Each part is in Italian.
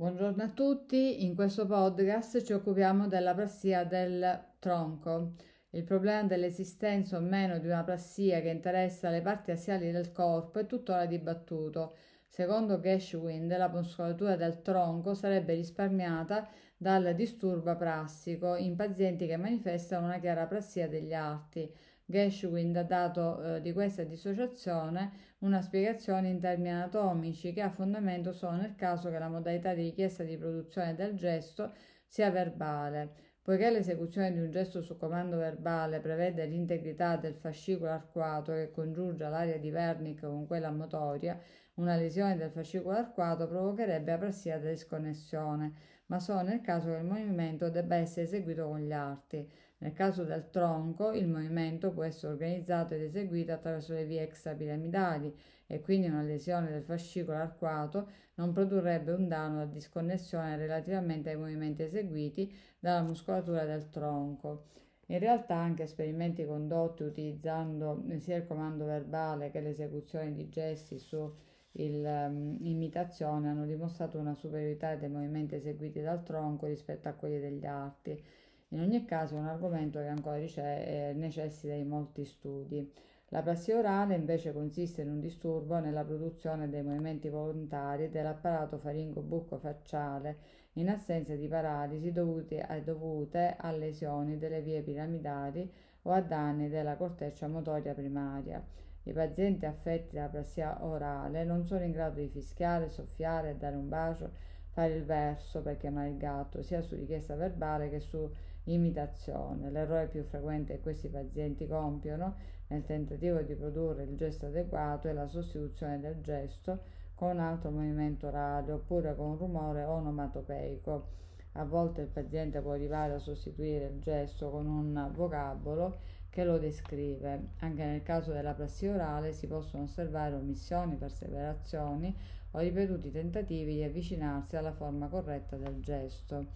Buongiorno a tutti, in questo podcast ci occupiamo della plassia del tronco. Il problema dell'esistenza o meno di una plassia che interessa le parti assiali del corpo è tuttora dibattuto. Secondo Geschwind, la muscolatura del tronco sarebbe risparmiata dal disturbo prassico in pazienti che manifestano una chiara plassia degli arti. Geschwind ha dato eh, di questa dissociazione una spiegazione in termini anatomici che ha fondamento solo nel caso che la modalità di richiesta di produzione del gesto sia verbale. Poiché l'esecuzione di un gesto su comando verbale prevede l'integrità del fascicolo arcuato che congiunge l'area di Wernicke con quella motoria, una lesione del fascicolo arcuato provocherebbe aprasia da disconnessione, ma solo nel caso che il movimento debba essere eseguito con gli arti. Nel caso del tronco, il movimento può essere organizzato ed eseguito attraverso le vie extrapiramidali e quindi una lesione del fascicolo arcuato non produrrebbe un danno da disconnessione relativamente ai movimenti eseguiti dalla muscolatura del tronco. In realtà anche esperimenti condotti utilizzando sia il comando verbale che l'esecuzione di gesti su l'imitazione um, hanno dimostrato una superiorità dei movimenti eseguiti dal tronco rispetto a quelli degli arti. In ogni caso è un argomento che ancora eh, necessita di molti studi. La plassia orale invece consiste in un disturbo nella produzione dei movimenti volontari dell'apparato faringo-bucco-facciale in assenza di paralisi dovute a, dovute a lesioni delle vie piramidali o a danni della corteccia motoria primaria. I pazienti affetti da plassia orale non sono in grado di fischiare, soffiare, dare un bacio, fare il verso perché ama il gatto, sia su richiesta verbale che su imitazione. L'errore più frequente che questi pazienti compiono nel tentativo di produrre il gesto adeguato è la sostituzione del gesto con un altro movimento orale oppure con un rumore onomatopeico. A volte il paziente può arrivare a sostituire il gesto con un vocabolo che lo descrive. Anche nel caso della plassia orale si possono osservare omissioni, perseverazioni o ripetuti tentativi di avvicinarsi alla forma corretta del gesto.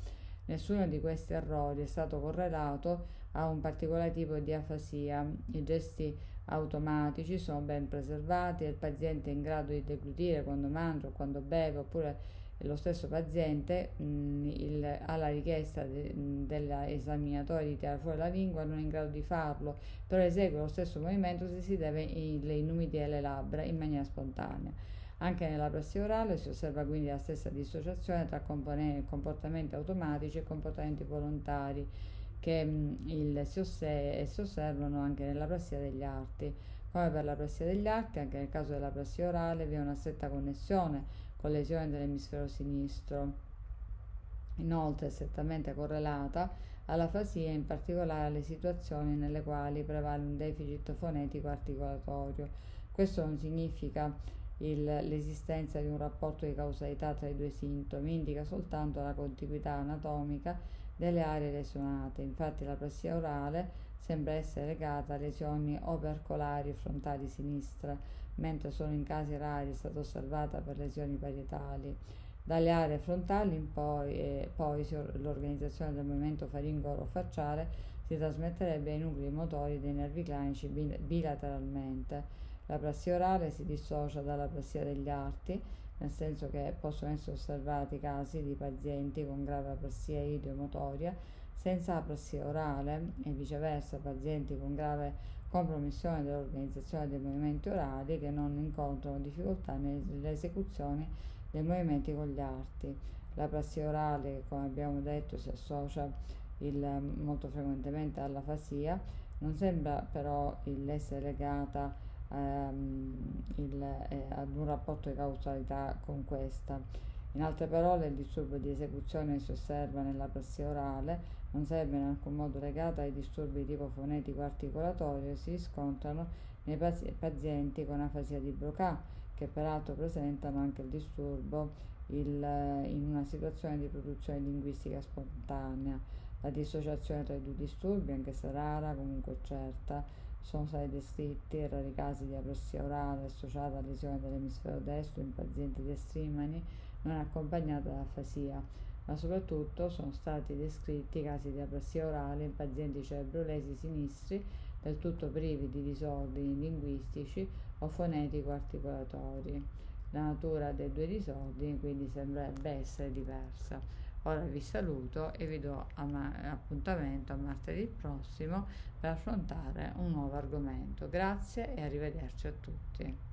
Nessuno di questi errori è stato correlato a un particolare tipo di afasia. I gesti automatici sono ben preservati e il paziente è in grado di deglutire quando mangia o quando beve, oppure lo stesso paziente mh, il, alla richiesta de, dell'esaminatore di tirare fuori la lingua non è in grado di farlo, però esegue lo stesso movimento se si deve le inumidire le labbra in maniera spontanea. Anche nella plastia orale si osserva quindi la stessa dissociazione tra comportamenti automatici e comportamenti volontari che mh, il, si, osse- si osservano anche nella plastia degli arti. Come per la plastia degli arti, anche nel caso della plastia orale vi è una stretta connessione con lesione dell'emisfero sinistro. Inoltre è strettamente correlata alla fasia, in particolare alle situazioni nelle quali prevale un deficit fonetico articolatorio. Questo non significa il, l'esistenza di un rapporto di causalità tra i due sintomi, indica soltanto la contiguità anatomica delle aree lesionate. Infatti la plassia orale sembra essere legata a lesioni opercolari frontali sinistre, mentre solo in casi rari è stata osservata per lesioni parietali. Dalle aree frontali in poi, eh, poi l'organizzazione del movimento faringo-facciale si trasmetterebbe ai nuclei motori dei nervi clanici bilateralmente. La plassia orale si dissocia dalla plassia degli arti, nel senso che possono essere osservati casi di pazienti con grave aplassia idiomotoria senza aplassia orale e viceversa pazienti con grave compromissione dell'organizzazione dei movimenti orali che non incontrano difficoltà nell'esecuzione dei movimenti con gli arti. La plassia orale, come abbiamo detto, si associa il, molto frequentemente alla fasia, non sembra però essere legata ehm, il, eh, ad un rapporto di causalità con questa. In altre parole, il disturbo di esecuzione si osserva nella plassia orale, non sarebbe in alcun modo legata ai disturbi di tipo fonetico-articolatorio e si riscontrano nei pazienti con afasia di Broca, che peraltro presentano anche il disturbo il, in una situazione di produzione linguistica spontanea. La dissociazione tra i due disturbi, anche se rara, comunque certa, sono stati descritti rari casi di apressia orale associata a lesione dell'emisfero destro in pazienti destrimani non accompagnata da afasia, ma soprattutto sono stati descritti casi di apressia orale in pazienti cerebrolesi sinistri del tutto privi di disordini linguistici o fonetico-articolatori. la natura dei due disordini, quindi sembrerebbe essere diversa. Ora vi saluto e vi do appuntamento a martedì prossimo per affrontare un nuovo argomento. Grazie e arrivederci a tutti.